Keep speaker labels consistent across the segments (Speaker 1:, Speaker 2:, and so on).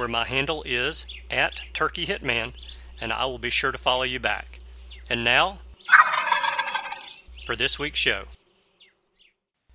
Speaker 1: where my handle is at Turkey Hitman, and I will be sure to follow you back. And now, for this week's show.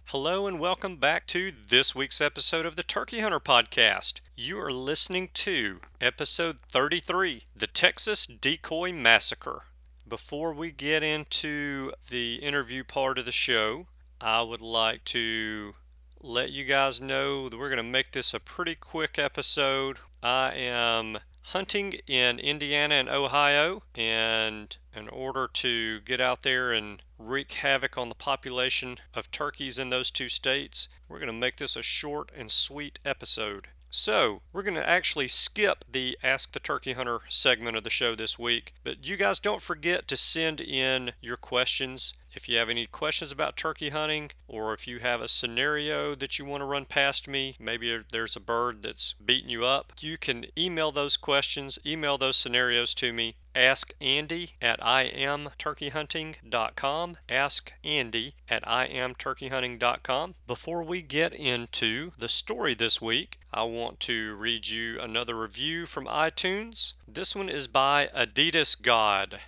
Speaker 1: Hello, and welcome back to this week's episode of the Turkey Hunter Podcast. You are listening to episode 33 The Texas Decoy Massacre. Before we get into the interview part of the show, I would like to let you guys know that we're going to make this a pretty quick episode. I am hunting in Indiana and Ohio, and in order to get out there and wreak havoc on the population of turkeys in those two states, we're going to make this a short and sweet episode. So, we're going to actually skip the Ask the Turkey Hunter segment of the show this week, but you guys don't forget to send in your questions if you have any questions about turkey hunting, or if you have a scenario that you want to run past me, maybe there's a bird that's beating you up, you can email those questions, email those scenarios to me. Ask Andy at iamturkeyhunting.com. Ask Andy at iamturkeyhunting.com. Before we get into the story this week, I want to read you another review from iTunes. This one is by Adidas God.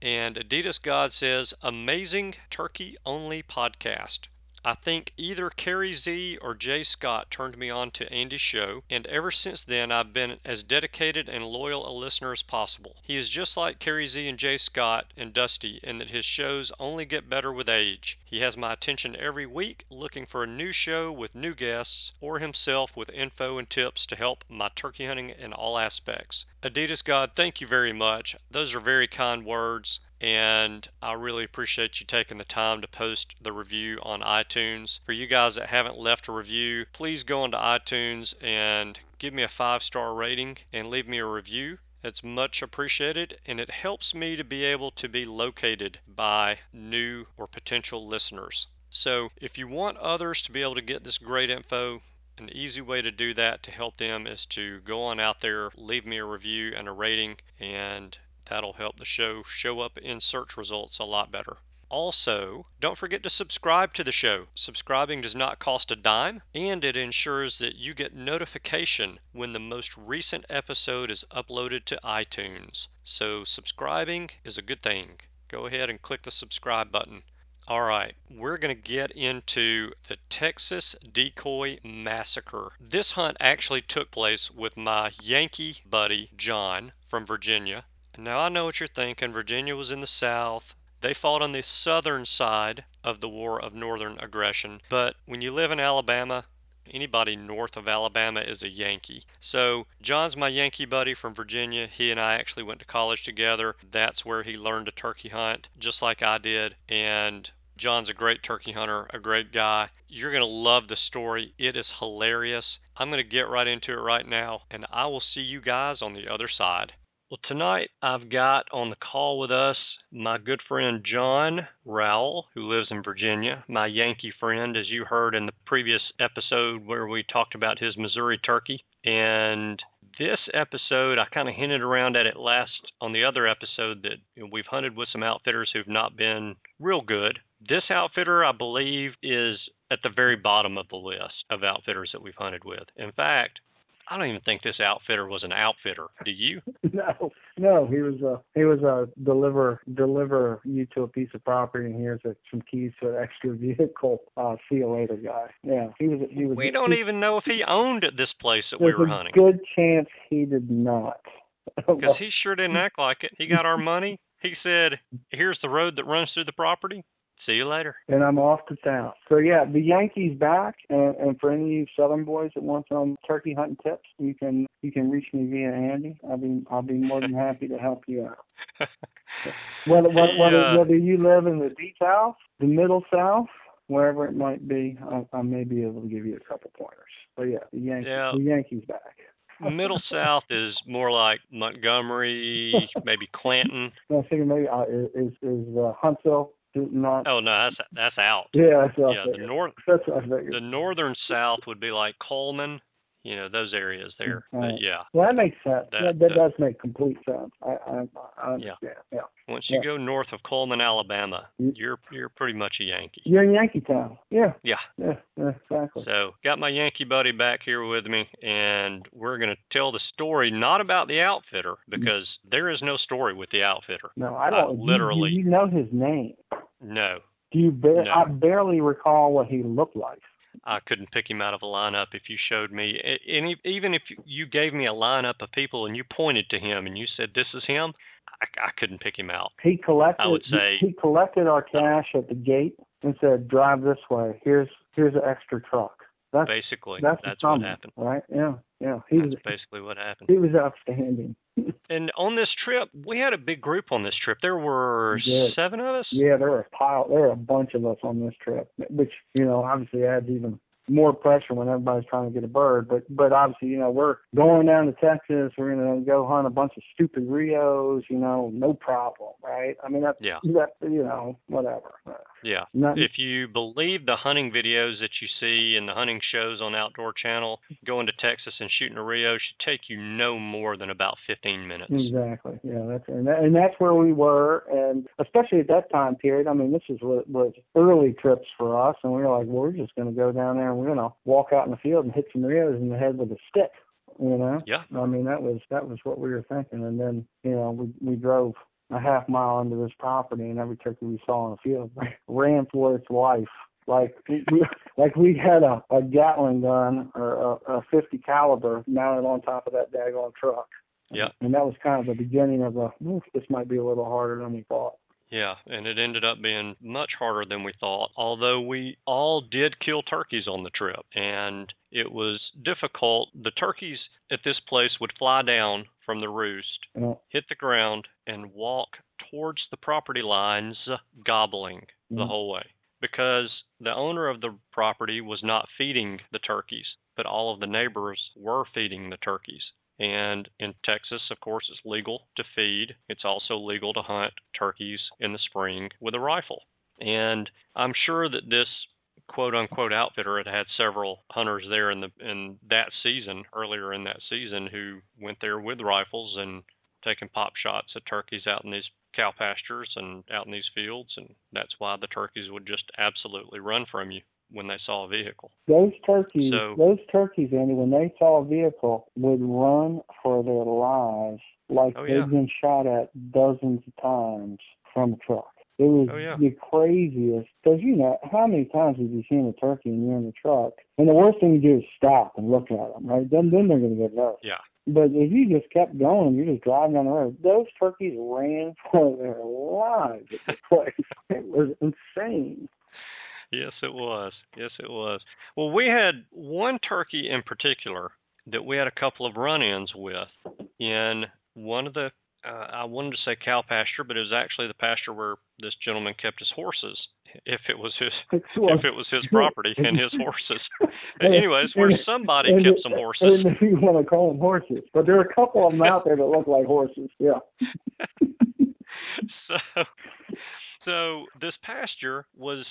Speaker 1: And Adidas God says, amazing turkey only podcast. I think either Carrie Z or Jay Scott turned me on to Andy's show, and ever since then I've been as dedicated and loyal a listener as possible. He is just like Carrie Z and Jay Scott and Dusty in that his shows only get better with age. He has my attention every week, looking for a new show with new guests, or himself with info and tips to help my turkey hunting in all aspects. Adidas God, thank you very much. Those are very kind words and I really appreciate you taking the time to post the review on iTunes. For you guys that haven't left a review, please go onto iTunes and give me a five star rating and leave me a review. It's much appreciated and it helps me to be able to be located by new or potential listeners. So, if you want others to be able to get this great info, an easy way to do that to help them is to go on out there, leave me a review and a rating, and That'll help the show show up in search results a lot better. Also, don't forget to subscribe to the show. Subscribing does not cost a dime, and it ensures that you get notification when the most recent episode is uploaded to iTunes. So, subscribing is a good thing. Go ahead and click the subscribe button. All right, we're going to get into the Texas Decoy Massacre. This hunt actually took place with my Yankee buddy John from Virginia. Now I know what you're thinking. Virginia was in the South. They fought on the southern side of the War of Northern Aggression. But when you live in Alabama, anybody north of Alabama is a Yankee. So John's my Yankee buddy from Virginia. He and I actually went to college together. That's where he learned to turkey hunt, just like I did. And John's a great turkey hunter, a great guy. You're going to love the story. It is hilarious. I'm going to get right into it right now, and I will see you guys on the other side. Well, tonight I've got on the call with us my good friend John Rowell, who lives in Virginia, my Yankee friend, as you heard in the previous episode where we talked about his Missouri turkey. And this episode, I kind of hinted around at it last on the other episode that you know, we've hunted with some outfitters who've not been real good. This outfitter, I believe, is at the very bottom of the list of outfitters that we've hunted with. In fact, I don't even think this outfitter was an outfitter. Do you?
Speaker 2: no, no. He was a he was a deliver deliver you to a piece of property, and here's a, some keys to an extra vehicle. Uh, see you later, guy. Yeah, he was. He was.
Speaker 1: We don't
Speaker 2: he,
Speaker 1: even know if he owned this place that we were hunting.
Speaker 2: A good chance he did not.
Speaker 1: Because he sure didn't act like it. He got our money. He said, "Here's the road that runs through the property. See you later."
Speaker 2: and I'm off to town. So yeah, the Yankees back, and, and for any of you Southern boys that want some turkey hunting tips, you can you can reach me via Andy. I'll be I'll be more than happy to help you out. Whether whether,
Speaker 1: He,
Speaker 2: whether,
Speaker 1: uh,
Speaker 2: whether you live in the deep south, the middle south, wherever it might be, I, I may be able to give you a couple pointers. But yeah, the Yankees
Speaker 1: Yeah.
Speaker 2: the Yankees back.
Speaker 1: Middle South is more like Montgomery, maybe Clanton.
Speaker 2: I thinking maybe uh, is is uh, Huntsville not?
Speaker 1: Oh no, that's that's out.
Speaker 2: yeah, that's
Speaker 1: Yeah, the north,
Speaker 2: That's what I figured.
Speaker 1: the northern South would be like Cullman, you know, those areas there.
Speaker 2: Right.
Speaker 1: yeah,
Speaker 2: Well, that makes sense.
Speaker 1: That-
Speaker 2: That, that, does make complete sense. I I, I
Speaker 1: Yeah.
Speaker 2: understand. Yeah.
Speaker 1: once you
Speaker 2: Yeah.
Speaker 1: go north of Cullman, Alabama,
Speaker 2: Mm.
Speaker 1: you're you're pretty much a Yankee.
Speaker 2: You're in Yankee Town. Yeah.
Speaker 1: Yeah.
Speaker 2: Yeah. Yeah. Exactly.
Speaker 1: So, got my Yankee buddy back here with me, and we're going to tell the story not about the outfitter because there is no story with the outfitter.
Speaker 2: no, I don't.
Speaker 1: literally-
Speaker 2: You, you know his name.
Speaker 1: No,
Speaker 2: Do you? Ba-
Speaker 1: No.
Speaker 2: I barely recall what he looked like.
Speaker 1: I couldn't pick him out of a lineup if you showed me. a- Any, even if you gave me a lineup of people and you pointed to him and you said this is him, I, I couldn't pick him out.
Speaker 2: He collected.
Speaker 1: I would say-
Speaker 2: he, he collected our cash at the gate and said, "Drive this way. Here's here's an extra truck." That's
Speaker 1: Basically,
Speaker 2: that's,
Speaker 1: that's, what happened.
Speaker 2: right? Yeah. Yeah. He was
Speaker 1: basically what happened.
Speaker 2: he was outstanding.
Speaker 1: And on this trip, we had a big group on this trip. There were
Speaker 2: We
Speaker 1: seven of us.
Speaker 2: Yeah, there were a pile. There were a bunch of us on this trip, which you know obviously adds even more pressure when everybody's trying to get a bird. But but obviously you know we're going down to Texas. We're gonna go hunt a bunch of stupid rios. You know, no problem, right? I mean that's
Speaker 1: Yeah.
Speaker 2: that you know whatever.
Speaker 1: Yeah.
Speaker 2: Not,
Speaker 1: If you believe the hunting videos that you see and the hunting shows on Outdoor Channel, going to Texas and shooting a Rio should take you no more than about 15 minutes.
Speaker 2: Exactly. Yeah, that's and, that, and that's where we were, and especially at that time period. I mean, this is what was early trips for us, and we were like, well, we're just going to go down there and we're going to walk out in the field and hit some rios in the head with a stick. You know.
Speaker 1: Yeah.
Speaker 2: I mean, that was that was what we were thinking, and then you know we we drove a half mile into this property, and every turkey we saw in the field ran for its life. Like we, like we had a, a Gatling gun or a, a 50 caliber mounted on top of that daggone truck.
Speaker 1: Yeah.
Speaker 2: And that was kind of the beginning of a, this might be a little harder than we thought.
Speaker 1: Yeah, and it ended up being much harder than we thought, although we all did kill turkeys on the trip. And it was difficult. The turkeys at this place would fly down from the roost, hit the ground, and walk towards the property lines, gobbling the
Speaker 2: Mhm.
Speaker 1: whole way. Because the owner of the property was not feeding the turkeys, but all of the neighbors were feeding the turkeys. And in Texas, of course, it's legal to feed. It's also legal to hunt turkeys in the spring with a rifle. And I'm sure that this quote unquote outfitter had had several hunters there in the in that season, earlier in that season, who went there with rifles and taking pop shots at turkeys out in these cow pastures and out in these fields, and that's why the turkeys would just absolutely run from you when they saw a vehicle.
Speaker 2: those turkeys,
Speaker 1: So-
Speaker 2: those turkeys, Andy, when they saw a vehicle, would run for their lives like
Speaker 1: Oh,
Speaker 2: they've
Speaker 1: yeah.
Speaker 2: been shot at dozens of times from a truck. It was
Speaker 1: Oh, yeah.
Speaker 2: the craziest. Because you know, how many times have you seen a turkey and you're in the truck, and the worst thing you do is stop and look at them, right? Then, then they're going to get nervous.
Speaker 1: Yeah.
Speaker 2: But if you just kept going, you're just driving down the road. Those turkeys ran for their lives at the place. It was insane.
Speaker 1: Yes, it was. Yes, it was. Well, we had one turkey in particular that we had a couple of run-ins with in one of the uh, I wanted to say cow pasture, but it was actually the pasture where this gentleman kept his horses. If it was his, if it was his property and his horses. But anyways, where
Speaker 2: And-
Speaker 1: somebody
Speaker 2: and-
Speaker 1: kept some horses.
Speaker 2: And if you want to call them horses, but there are a couple of them out there that look like horses. Yeah.
Speaker 1: so, so this pasture was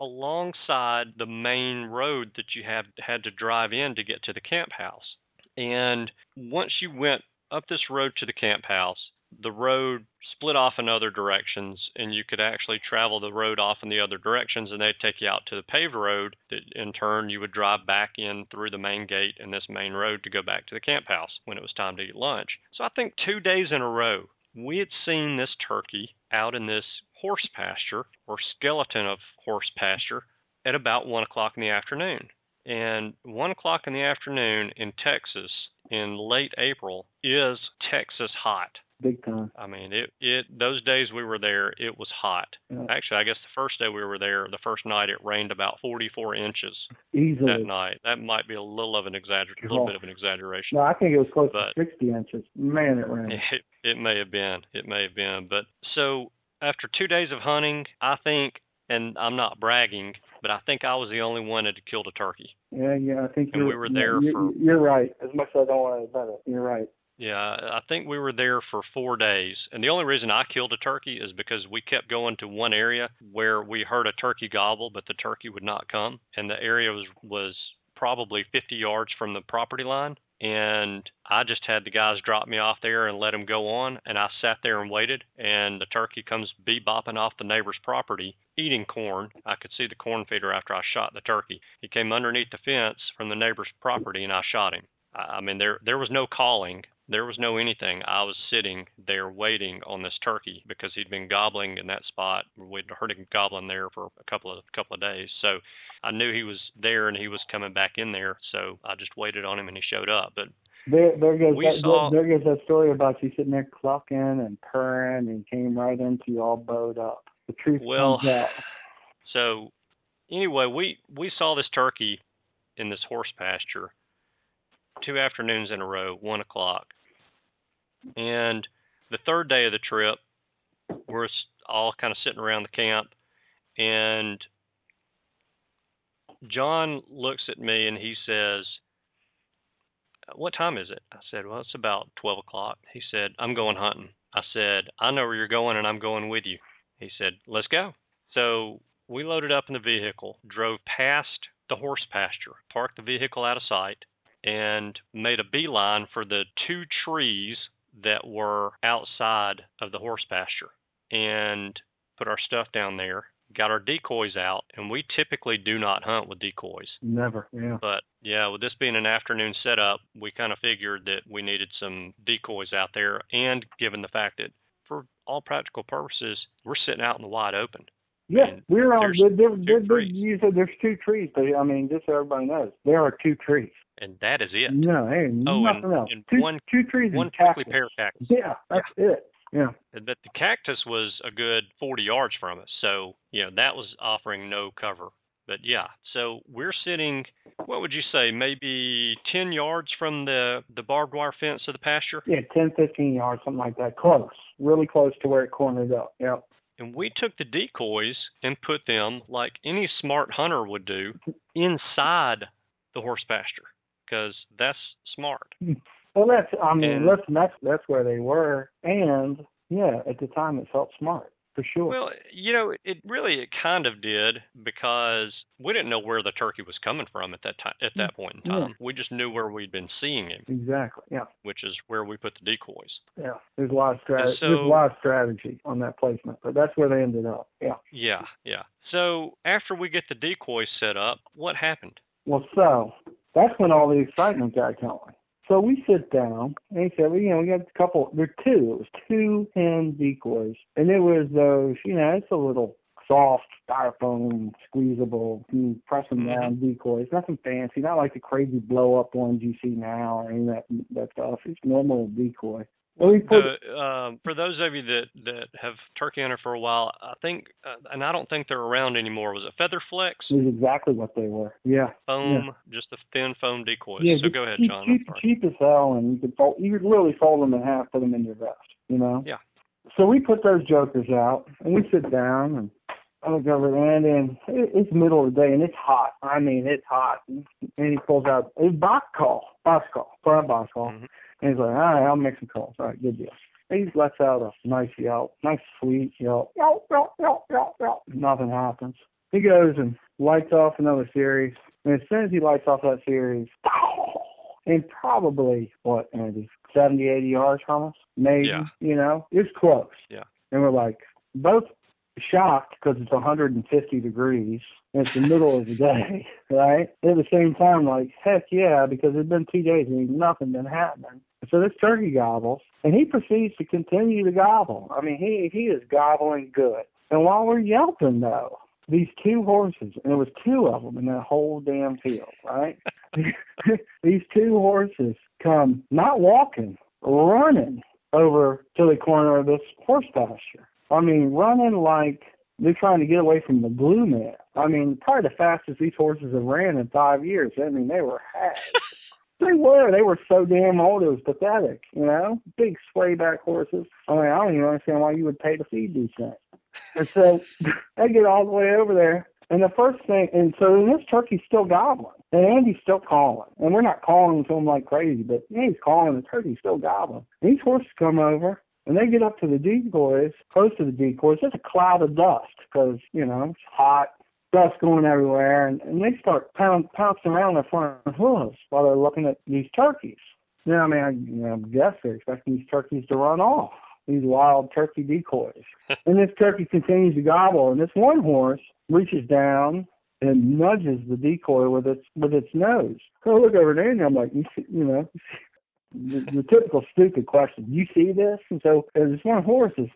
Speaker 1: alongside the main road that you have had to drive in to get to the camp house. And once you went up this road to the camp house, the road split off in other directions, and you could actually travel the road off in the other directions, and they'd take you out to the paved road. That in turn, you would drive back in through the main gate and this main road to go back to the camp house when it was time to eat lunch. So I think two days in a row, we had seen this turkey out in this horse pasture or skeleton of horse pasture at about one o'clock in the afternoon. And one o'clock in the afternoon in Texas in late April is Texas hot.
Speaker 2: Big time.
Speaker 1: I mean, it it those days we were there, it was hot.
Speaker 2: Yeah.
Speaker 1: Actually, I guess the first day we were there, the first night it rained about 44 inches
Speaker 2: Easily.
Speaker 1: that night. That might be a little of an exagger, a little bit of an exaggeration.
Speaker 2: No, I think it was close
Speaker 1: But-
Speaker 2: to 60 inches. Man, it rained.
Speaker 1: It, it may have been. It may have been. But so after two days of hunting, I think, and I'm not bragging, but I think I was the only one that had killed a turkey.
Speaker 2: Yeah, yeah, I think
Speaker 1: And we were there
Speaker 2: you're,
Speaker 1: for-
Speaker 2: You're right. As much as I don't want to admit it, you're right.
Speaker 1: Yeah, I think we were there for four days. And the only reason I killed a turkey is because we kept going to one area where we heard a turkey gobble, but the turkey would not come. And the area was, was probably 50 yards from the property line. And I just had the guys drop me off there and let them go on. And I sat there and waited. And the turkey comes bebopping off the neighbor's property, eating corn. I could see the corn feeder after I shot the turkey. He came underneath the fence from the neighbor's property, and I shot him. I I mean, there there was no calling. There was no anything. I was sitting there waiting on this turkey because he'd been gobbling in that spot. We'd heard him gobbling there for a couple of couple of days. So I knew he was there and he was coming back in there. So I just waited on him and he showed up. But
Speaker 2: There, there goes that,
Speaker 1: saw-
Speaker 2: there goes that story about you sitting there clucking and purring and came right into you all bowed up. The truth
Speaker 1: Well,
Speaker 2: comes out.
Speaker 1: so anyway, we we saw this turkey in this horse pasture two afternoons in a row, one o'clock. And the third day of the trip, we're all kind of sitting around the camp, and John looks at me and he says, "What time is it?" I said, "Well, it's about twelve o'clock." He said, "I'm going hunting." I said, "I know where you're going, and I'm going with you." He said, "Let's go." So we loaded up in the vehicle, drove past the horse pasture, parked the vehicle out of sight, and made a beeline for the two trees that were outside of the horse pasture and put our stuff down there, got our decoys out, and we typically do not hunt with decoys.
Speaker 2: Never. Yeah.
Speaker 1: But yeah, with this being an afternoon setup, we kind of figured that we needed some decoys out there, and given the fact that for all practical purposes, we're sitting out in the wide open.
Speaker 2: Yeah, we're on.
Speaker 1: there's
Speaker 2: There, there,
Speaker 1: two
Speaker 2: there, there,
Speaker 1: trees.
Speaker 2: you said there's two trees, but I mean, just so everybody knows, there are two trees.
Speaker 1: And that is it.
Speaker 2: No, hey,
Speaker 1: Oh, and-
Speaker 2: nothing else.
Speaker 1: and
Speaker 2: two,
Speaker 1: one-
Speaker 2: two trees
Speaker 1: One
Speaker 2: and
Speaker 1: prickly
Speaker 2: cactus.
Speaker 1: pear cactus.
Speaker 2: Yeah, that's it. Yeah.
Speaker 1: But the cactus was a good 40 yards from us. So, you know, that was offering no cover. But yeah, so we're sitting, what would you say, maybe 10 yards from the, the barbed wire fence of the pasture?
Speaker 2: Yeah, ten, fifteen yards, something like that. Close. Really close to where it cornered up. Yep.
Speaker 1: And we took the decoys and put them, like any smart hunter would do, inside the horse pasture because that's smart.
Speaker 2: Well, that's, I mean,
Speaker 1: And-
Speaker 2: listen, that's, that's where they were. And, yeah, at the time it felt smart, for sure.
Speaker 1: Well, you know, it really it kind of did because we didn't know where the turkey was coming from at that time at that point in
Speaker 2: Yeah.
Speaker 1: time. We just knew where we'd been seeing him,
Speaker 2: exactly. Yeah.
Speaker 1: which is where we put the decoys.
Speaker 2: Yeah. There's a lot of strategy.
Speaker 1: so-
Speaker 2: there's a lot of strategy on that placement, but that's where they ended up. Yeah.
Speaker 1: Yeah, yeah. So after we get the decoys set up, what happened?
Speaker 2: Well, so that's when all the excitement got going. So we sit down and he said, well, you know, we got a couple, there are two, it was two hand decoys. And it was those, you know, it's a little soft styrofoam, squeezable, you press them down mm-hmm. decoys. Nothing fancy, not like the crazy blow up ones you see now or any of that, that stuff. It's normal decoy. Well, we put,
Speaker 1: The, um, for those of you that, that have turkey hunted for a while, I think, uh, and I don't think they're around anymore. Was it Feather Flex
Speaker 2: it was exactly what they were. Yeah.
Speaker 1: foam, just the thin foam decoys?
Speaker 2: Yeah,
Speaker 1: so go ahead,
Speaker 2: cheap,
Speaker 1: John.
Speaker 2: Cheap, cheap as hell, and you could fold, you could literally fold them in half, put them in your vest. You know.
Speaker 1: Yeah.
Speaker 2: So we put those jokers out, and we sit down, and I look over and then it, it's middle of the day, and it's hot. I mean, it's hot. And he pulls out a box call, box call, for a box call,
Speaker 1: Mhm.
Speaker 2: And he's like, "All right, I'll make some calls. All right, good deal." And he lets out a nice yelp, nice sweet yelp. Yelp, yelp, yelp, yelp, yelp. Nothing happens. He goes and lights off another series. And as soon as he lights off that series, and probably, what, Andy, 70, 80 yards from us? Maybe,
Speaker 1: Yeah.
Speaker 2: you know? It's close.
Speaker 1: Yeah.
Speaker 2: And we're like, both shocked because it's 150 degrees. And it's the middle of the day, right? At the same time, like, heck yeah, because it's been two days and nothing been happening. So this turkey gobbles, and he proceeds to continue to gobble. I mean, he he is gobbling good. And while we're yelping, though, these two horses, and there was two of them in that whole damn field, right? these two horses come not walking, running over to the corner of this horse pasture. I mean, running like they're trying to get away from the glue man. I mean, probably the fastest these horses have ran in five years. I mean, they were hags. they were. They were so damn old. It was pathetic. You know, big swayback horses. I mean, I don't even understand why you would pay to feed these things. And so they get all the way over there, and the first thing, and so this turkey's still gobbling, and Andy's still calling, and we're not calling to him like crazy, but he's calling, the turkey's still gobbling. And these horses come over, and they get up to the decoys, close to the decoys. There's a cloud of dust because you know it's hot, dust going everywhere, and, and they start pound, pouncing around their front hooves while they're looking at these turkeys. Now, I mean, I, you know, I guess they're expecting these turkeys to run off these wild turkey decoys. and this turkey continues to gobble, and this one horse reaches down and nudges the decoy with its with its nose. So I look over at Andy, I'm like, you, see, you know, the, the typical stupid question. You see this? And so uh, this one horse is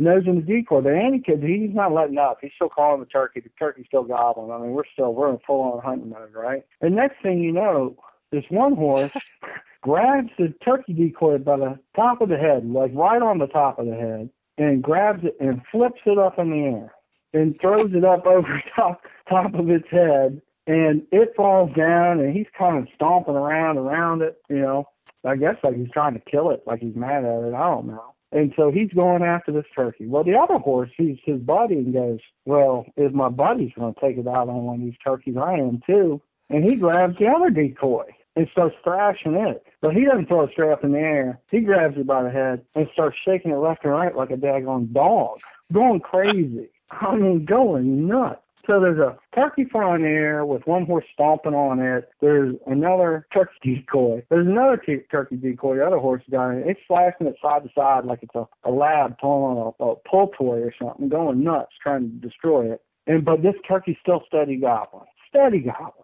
Speaker 2: nosing the decoy. But Andy kid, he's not letting up. He's still calling the turkey. The turkey's still gobbling. I mean, we're still we're in full on hunting mode, right? And next thing you know, this one horse grabs the turkey decoy by the top of the head, like right on the top of the head, and grabs it and flips it up in the air and throws it up over top top of its head and it falls down and he's kind of stomping around around it, you know. I guess like he's trying to kill it, like he's mad at it, I don't know. And so he's going after this turkey. Well the other horse sees his buddy and goes, Well, if my buddy's gonna take it out on one of these turkeys, I am too and he grabs the other decoy and starts thrashing it. But he doesn't throw it straight up in the air. He grabs it by the head and starts shaking it left and right like a daggone dog, going crazy. I mean, going nuts. So there's a turkey flying in the air with one horse stomping on it. There's another turkey decoy. There's another t- turkey decoy. The other horse got it. It's slashing it side to side like it's a, a lab pulling on a, a pull toy or something, going nuts trying to destroy it. And but this turkey's still steady gobbling, steady gobbling.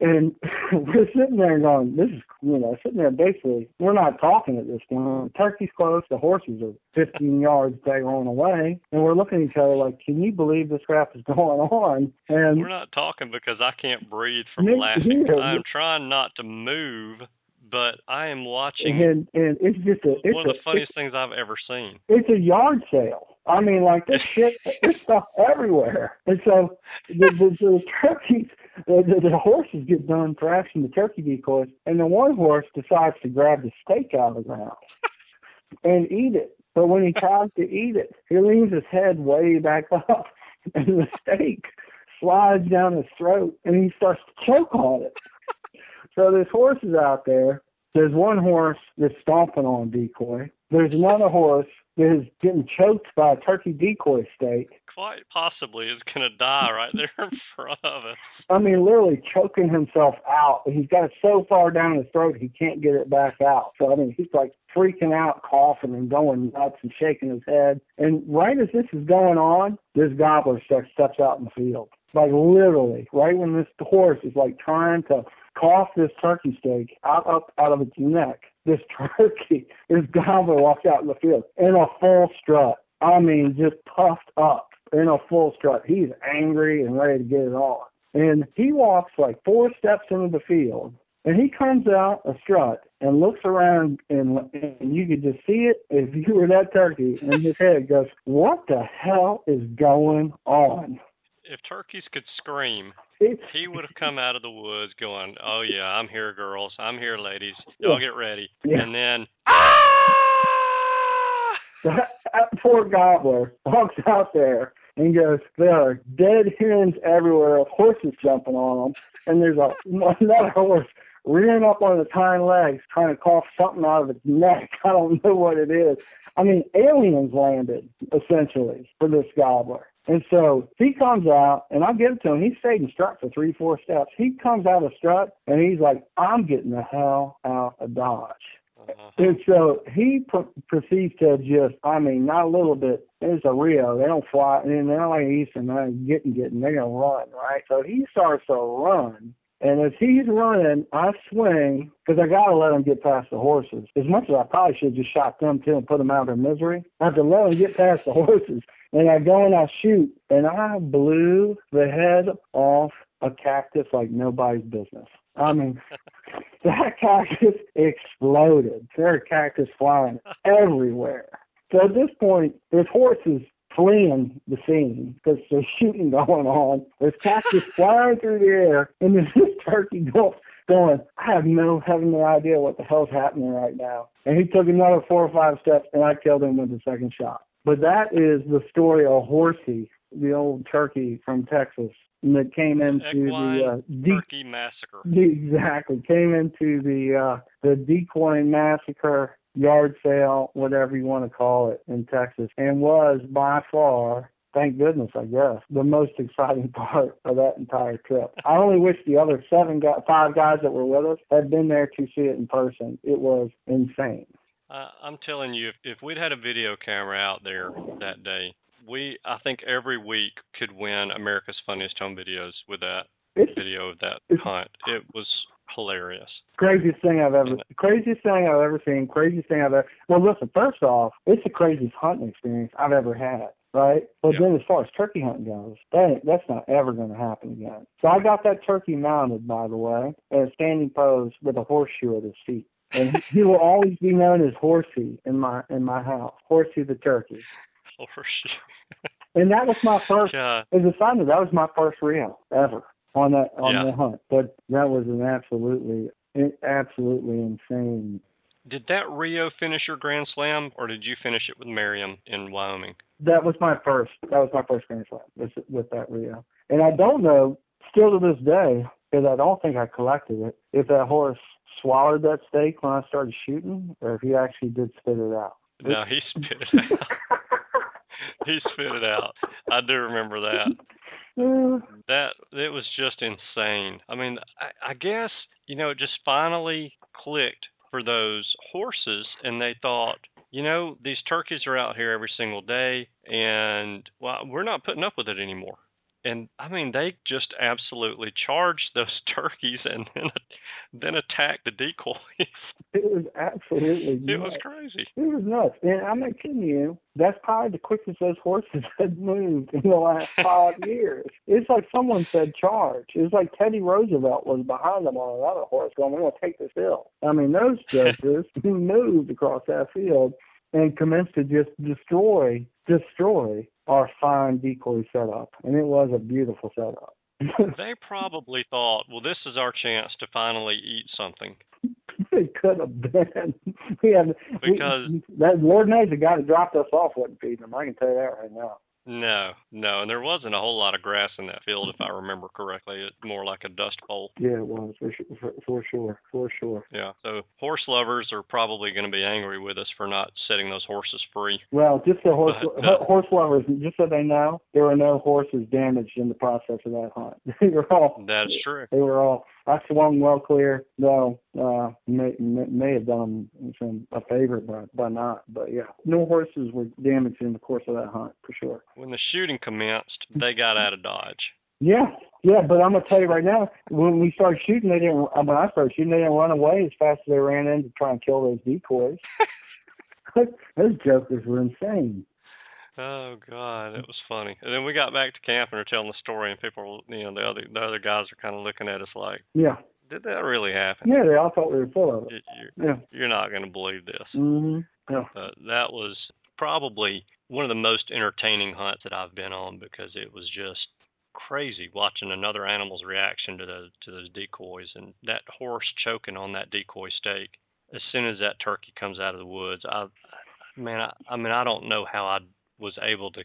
Speaker 2: And we're sitting there going, this is, you know, sitting there basically, we're not talking at this point. The turkey's close, the horses are 15 yards they daggone away, and we're looking at each other like, can you believe this crap is going on? And
Speaker 1: we're not talking because I can't breathe from laughing. I'm trying not to move but I am watching.
Speaker 2: And and it's just a it's
Speaker 1: one of the
Speaker 2: a,
Speaker 1: funniest things I've ever seen.
Speaker 2: It's a yard sale. I mean, like this shit, this stuff everywhere. And so the the, the turkeys, the, the, the horses get done thrashing the turkey decoys, and the one horse decides to grab the stake out of the ground and eat it. But when he tries to eat it, he leans his head way back up, and the stake slides down his throat, and he starts to choke on it. So there's horses out there. There's one horse that's stomping on decoy. There's another horse is getting choked by a turkey decoy stake.
Speaker 1: Quite possibly is going to die right there in front of us.
Speaker 2: I mean, literally choking himself out. He's got it so far down his throat he can't get it back out. So I mean, he's like freaking out, coughing and going nuts and shaking his head. And right as this is going on, this gobbler steps out in the field. Like literally, right when this horse is like trying to cough this turkey stake out up out of its neck. This turkey, this gobbler walks out in the field in a full strut. I mean, just puffed up in a full strut. He's angry and ready to get it on. And he walks like four steps into the field and he comes out a strut and looks around and, and you could just see it if you were that turkey and his head goes, What the hell is going on?
Speaker 1: If turkeys could scream, he would have come out of the woods going, "Oh yeah, I'm here, girls. I'm here, ladies. Y'all get ready."
Speaker 2: Yeah.
Speaker 1: And then, ah!
Speaker 2: that poor gobbler walks out there and goes, "There are dead hens everywhere, horses jumping on them, and there's a another horse rearing up on its hind legs, trying to cough something out of its neck. I don't know what it is. I mean, aliens landed essentially for this gobbler." And so he comes out, and I give it to him. He stayed in strut for three, four steps. He comes out of strut, and he's like, I'm getting the hell out of Dodge. Uh-huh. And so he pr- proceeds to just, I mean, not a little bit. It's a Rio. They don't fly, and they're like Eastern. They're getting, getting. They're gonna run, right? So he starts to run, and as he's running, I swing because I gotta let him get past the horses. As much as I probably should have just shot them too and put them out of their misery, I have to let him get past the horses. And I go and I shoot, and I blew the head off a cactus like nobody's business. I mean, that cactus exploded. There are cactus flying everywhere. So at this point, there's horses fleeing the scene because there's shooting going on. There's cactus flying through the air, and there's this turkey going, going, I have no having no idea what the hell's happening right now. And he took another four or five steps, and I killed him with the second shot. But that is the story of Horsey, the old turkey from Texas that came into
Speaker 1: Equine
Speaker 2: the uh, de-
Speaker 1: Turkey massacre.
Speaker 2: exactly came into the uh, the decoy massacre yard sale, whatever you want to call it, in Texas, and was by far. Thank goodness, I guess, the most exciting part of that entire trip. I only wish the other seven guys, five guys that were with us had been there to see it in person. It was insane.
Speaker 1: Uh, I'm telling you, if, if we'd had a video camera out there that day, we I think every week could win America's Funniest Home Videos with that
Speaker 2: It's
Speaker 1: video of that hunt. It was hilarious.
Speaker 2: craziest thing I've ever, craziest thing I've ever seen, craziest thing I've ever. Well, listen, first off, it's the craziest hunting experience I've ever had, right? But then as far as turkey hunting goes, that ain't, that's not ever going to happen again. So I got that turkey mounted, by the way, in a standing pose with a horseshoe at his feet. And he- will always be known as Horsey in my in my house, Horsey the turkey.
Speaker 1: Horseshoe.
Speaker 2: And that was my first
Speaker 1: God.
Speaker 2: as a side note, that was my first reel ever on that on
Speaker 1: Yeah.
Speaker 2: the hunt. But that was an absolutely absolutely insane.
Speaker 1: Did that Rio finish your Grand Slam, or did you finish it with Merriam in Wyoming?
Speaker 2: That was my first. That was my first grand slam with with that Rio. And I don't know still to this day because I don't think I collected it if that horse swallowed that stake when I started shooting, or if he actually did spit it out.
Speaker 1: No, he spit it out. he spit it out. I do remember that.
Speaker 2: Uh,
Speaker 1: That it was just insane. I mean, I, I guess you know it just finally clicked for those horses, and they thought, you know, these turkeys are out here every single day, and well, we're not putting up with it anymore. And I mean, they just absolutely charged those turkeys and then then attacked the decoys.
Speaker 2: it was absolutely.
Speaker 1: it was crazy.
Speaker 2: It was nuts. And I'm not kidding you. That's probably the quickest those horses had moved in the last five years. It's like someone said charge. It's like Teddy Roosevelt was behind them on another horse going, we're going to take this hill. I mean, those jokers moved across that field and commenced to just destroy, destroy our fine decoy setup. And it was a beautiful setup.
Speaker 1: They probably thought, well, this is our chance to finally eat something.
Speaker 2: it could have been. we had,
Speaker 1: Because-
Speaker 2: we, that Lord knows the guy that dropped us off wasn't feeding them. I can tell you that right now.
Speaker 1: No, no, and there wasn't a whole lot of grass in that field, if I remember correctly. It's more like a dust bowl.
Speaker 2: Yeah, it was for sure, for, for sure, for sure.
Speaker 1: Yeah. So horse lovers are probably going to be angry with us for not setting those horses free.
Speaker 2: Well, just the horse
Speaker 1: But, uh,
Speaker 2: horse lovers, just so they know, there were no horses damaged in the process of that hunt. they were all
Speaker 1: That's true.
Speaker 2: they were all. I swung well clear, though. Uh, may, may have done them some a favor by by not, but yeah, no horses were damaged in the course of that hunt for sure.
Speaker 1: When the shooting commenced, they got out of Dodge.
Speaker 2: Yeah, yeah, but I'm gonna tell you right now, when we started shooting, they didn't. uh, When I started shooting, they didn't run away as fast as they ran in to try and kill those decoys. those jokers were insane.
Speaker 1: Oh God, it was funny. And then we got back to camp and were telling the story, and people, you know, the other the other guys are kind of looking at us like,
Speaker 2: Yeah,
Speaker 1: "Did that really happen?
Speaker 2: yeah, they all thought we were full of it.
Speaker 1: You, you're,
Speaker 2: Yeah.
Speaker 1: you're not going to believe this."
Speaker 2: Mm-hmm. Yeah.
Speaker 1: Uh, that was probably one of the most entertaining hunts that I've been on because it was just crazy watching another animal's reaction to those to those decoys and that horse choking on that decoy stake as soon as that turkey comes out of the woods. I man, I, I mean, I don't know how I was able to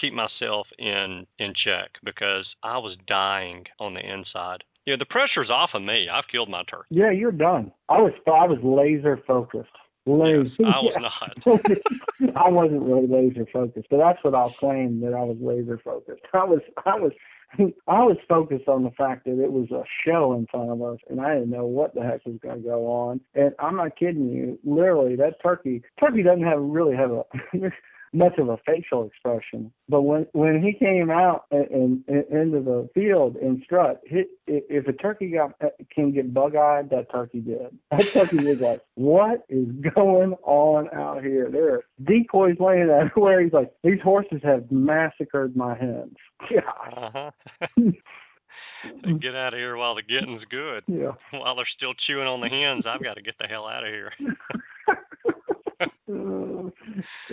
Speaker 1: keep myself in in check because I was dying on the inside. You know, the pressure's off of me. I've killed my turkey.
Speaker 2: Yeah, you're done. I was I was laser focused. Laser.
Speaker 1: Yes, I was not.
Speaker 2: I wasn't really laser focused, but that's what I'll claim that I was laser focused. I was I was I was focused on the fact that it was a show in front of us, and I didn't know what the heck was going to go on. And I'm not kidding you. Literally, that turkey turkey doesn't have really have a much of a facial expression. But when when he came out and, and, into the field and strut, he, if a turkey got can get bug eyed, that turkey did. That turkey was like, "What is going on out here? There are decoys laying everywhere." He's like, "These horses have massacred my hens." Yeah.
Speaker 1: Uh-huh. get out of here while the getting's good.
Speaker 2: Yeah.
Speaker 1: While they're still chewing on the hens, I've got to get the hell out of here.
Speaker 2: uh,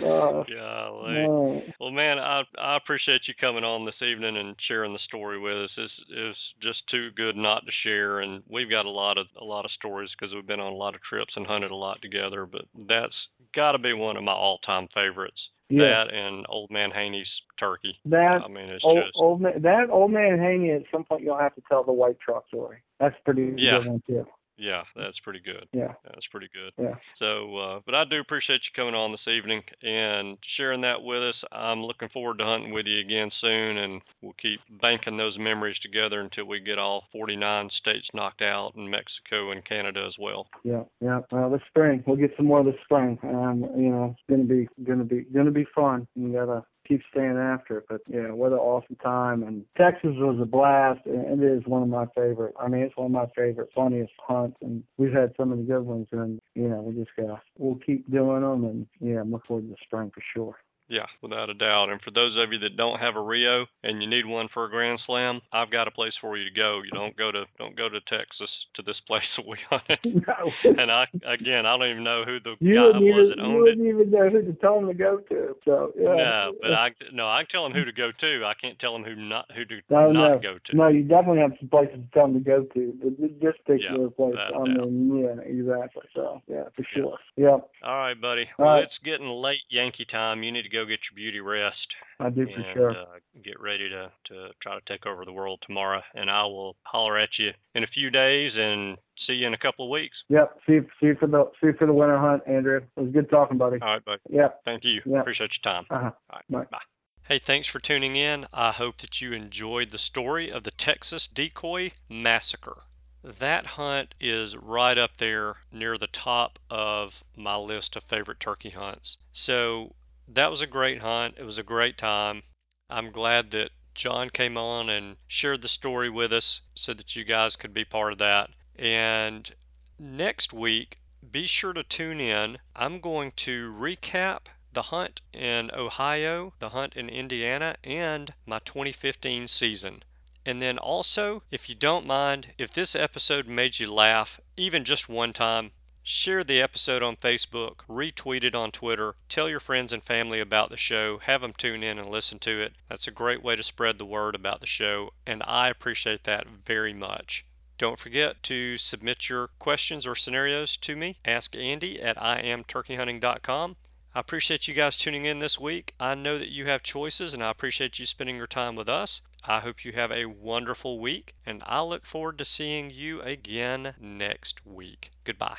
Speaker 1: Golly.
Speaker 2: uh,
Speaker 1: Well, man, I I appreciate you coming on this evening and sharing the story with us. It's it's just too good not to share, and we've got a lot of a lot of stories because we've been on a lot of trips and hunted a lot together. But that's got to be one of my all-time favorites.
Speaker 2: yeah.
Speaker 1: That and Old Man Haney's turkey.
Speaker 2: That
Speaker 1: I mean, it's
Speaker 2: old,
Speaker 1: just
Speaker 2: old man, that old man Haney. At some point, you'll have to tell the white truck story. That's pretty
Speaker 1: Yeah.
Speaker 2: good one too.
Speaker 1: Yeah, that's pretty good.
Speaker 2: Yeah.
Speaker 1: That's pretty good.
Speaker 2: Yeah.
Speaker 1: So, uh, but I do appreciate you coming on this evening and sharing that with us. I'm looking forward to hunting with you again soon, and we'll keep banking those memories together until we get all 49 states knocked out, and Mexico and Canada as well.
Speaker 2: Yeah, yeah. Well, this spring we'll get some more this spring. Um, you know, it's gonna be gonna be gonna be fun. You gotta keep staying after it. But yeah, what an awesome time! And Texas was a blast. and It is one of my favorite. I mean, it's one of my favorite, funniest hunts. And we've had some of the good ones. And you know, we just gotta we'll keep doing them. And yeah, I'm looking forward to the spring for sure.
Speaker 1: Yeah, without a doubt. And for those of you that don't have a Rio and you need one for a Grand Slam, I've got a place for you to go. You don't go to don't go to Texas to this place that we hunted.
Speaker 2: no,
Speaker 1: And I again, I don't even know who the
Speaker 2: you
Speaker 1: guy was
Speaker 2: even
Speaker 1: that owned it.
Speaker 2: You wouldn't even know who to tell them to go to. So yeah.
Speaker 1: No, but I no, I can tell him who to go to. I can't tell him who not who to
Speaker 2: No,
Speaker 1: not
Speaker 2: no.
Speaker 1: go to.
Speaker 2: No, you definitely have some places to tell them to go to. But th- this particular place,
Speaker 1: without a
Speaker 2: I mean, yeah, exactly. So, yeah, for
Speaker 1: Yeah.
Speaker 2: sure. Yeah,
Speaker 1: All right, buddy.
Speaker 2: All
Speaker 1: well,
Speaker 2: right.
Speaker 1: it's getting late Yankee time. You need to go get your beauty rest
Speaker 2: I do for
Speaker 1: and
Speaker 2: sure.
Speaker 1: uh, get ready to to try to take over the world tomorrow. And I will holler at you in a few days and see you in a couple of weeks.
Speaker 2: Yep. See you, see you for the see you for the winter hunt, Andrew. It was good talking, buddy.
Speaker 1: All right, buddy.
Speaker 2: Yep.
Speaker 1: Thank you.
Speaker 2: Yeah.
Speaker 1: Appreciate your time.
Speaker 2: Uh huh.
Speaker 1: All right.
Speaker 2: Bye.
Speaker 1: Bye. Hey, thanks for tuning in. I hope that you enjoyed the story of the Texas Decoy Massacre. That hunt is right up there near the top of my list of favorite turkey hunts. So that was a great hunt. It was a great time. I'm glad that John came on and shared the story with us so that you guys could be part of that. And next week, be sure to tune in. I'm going to recap the hunt in Ohio, the hunt in Indiana, and my 2015 season. And then also, if you don't mind, if this episode made you laugh, even just one time, share the episode on Facebook, retweet it on Twitter, tell your friends and family about the show, have them tune in and listen to it. That's a great way to spread the word about the show, and I appreciate that very much. Don't forget to submit your questions or scenarios to me. Ask Andy at iamturkeyhunting.com. I appreciate you guys tuning in this week. I know that you have choices, and I appreciate you spending your time with us. I hope you have a wonderful week, and I look forward to seeing you again next week. Goodbye.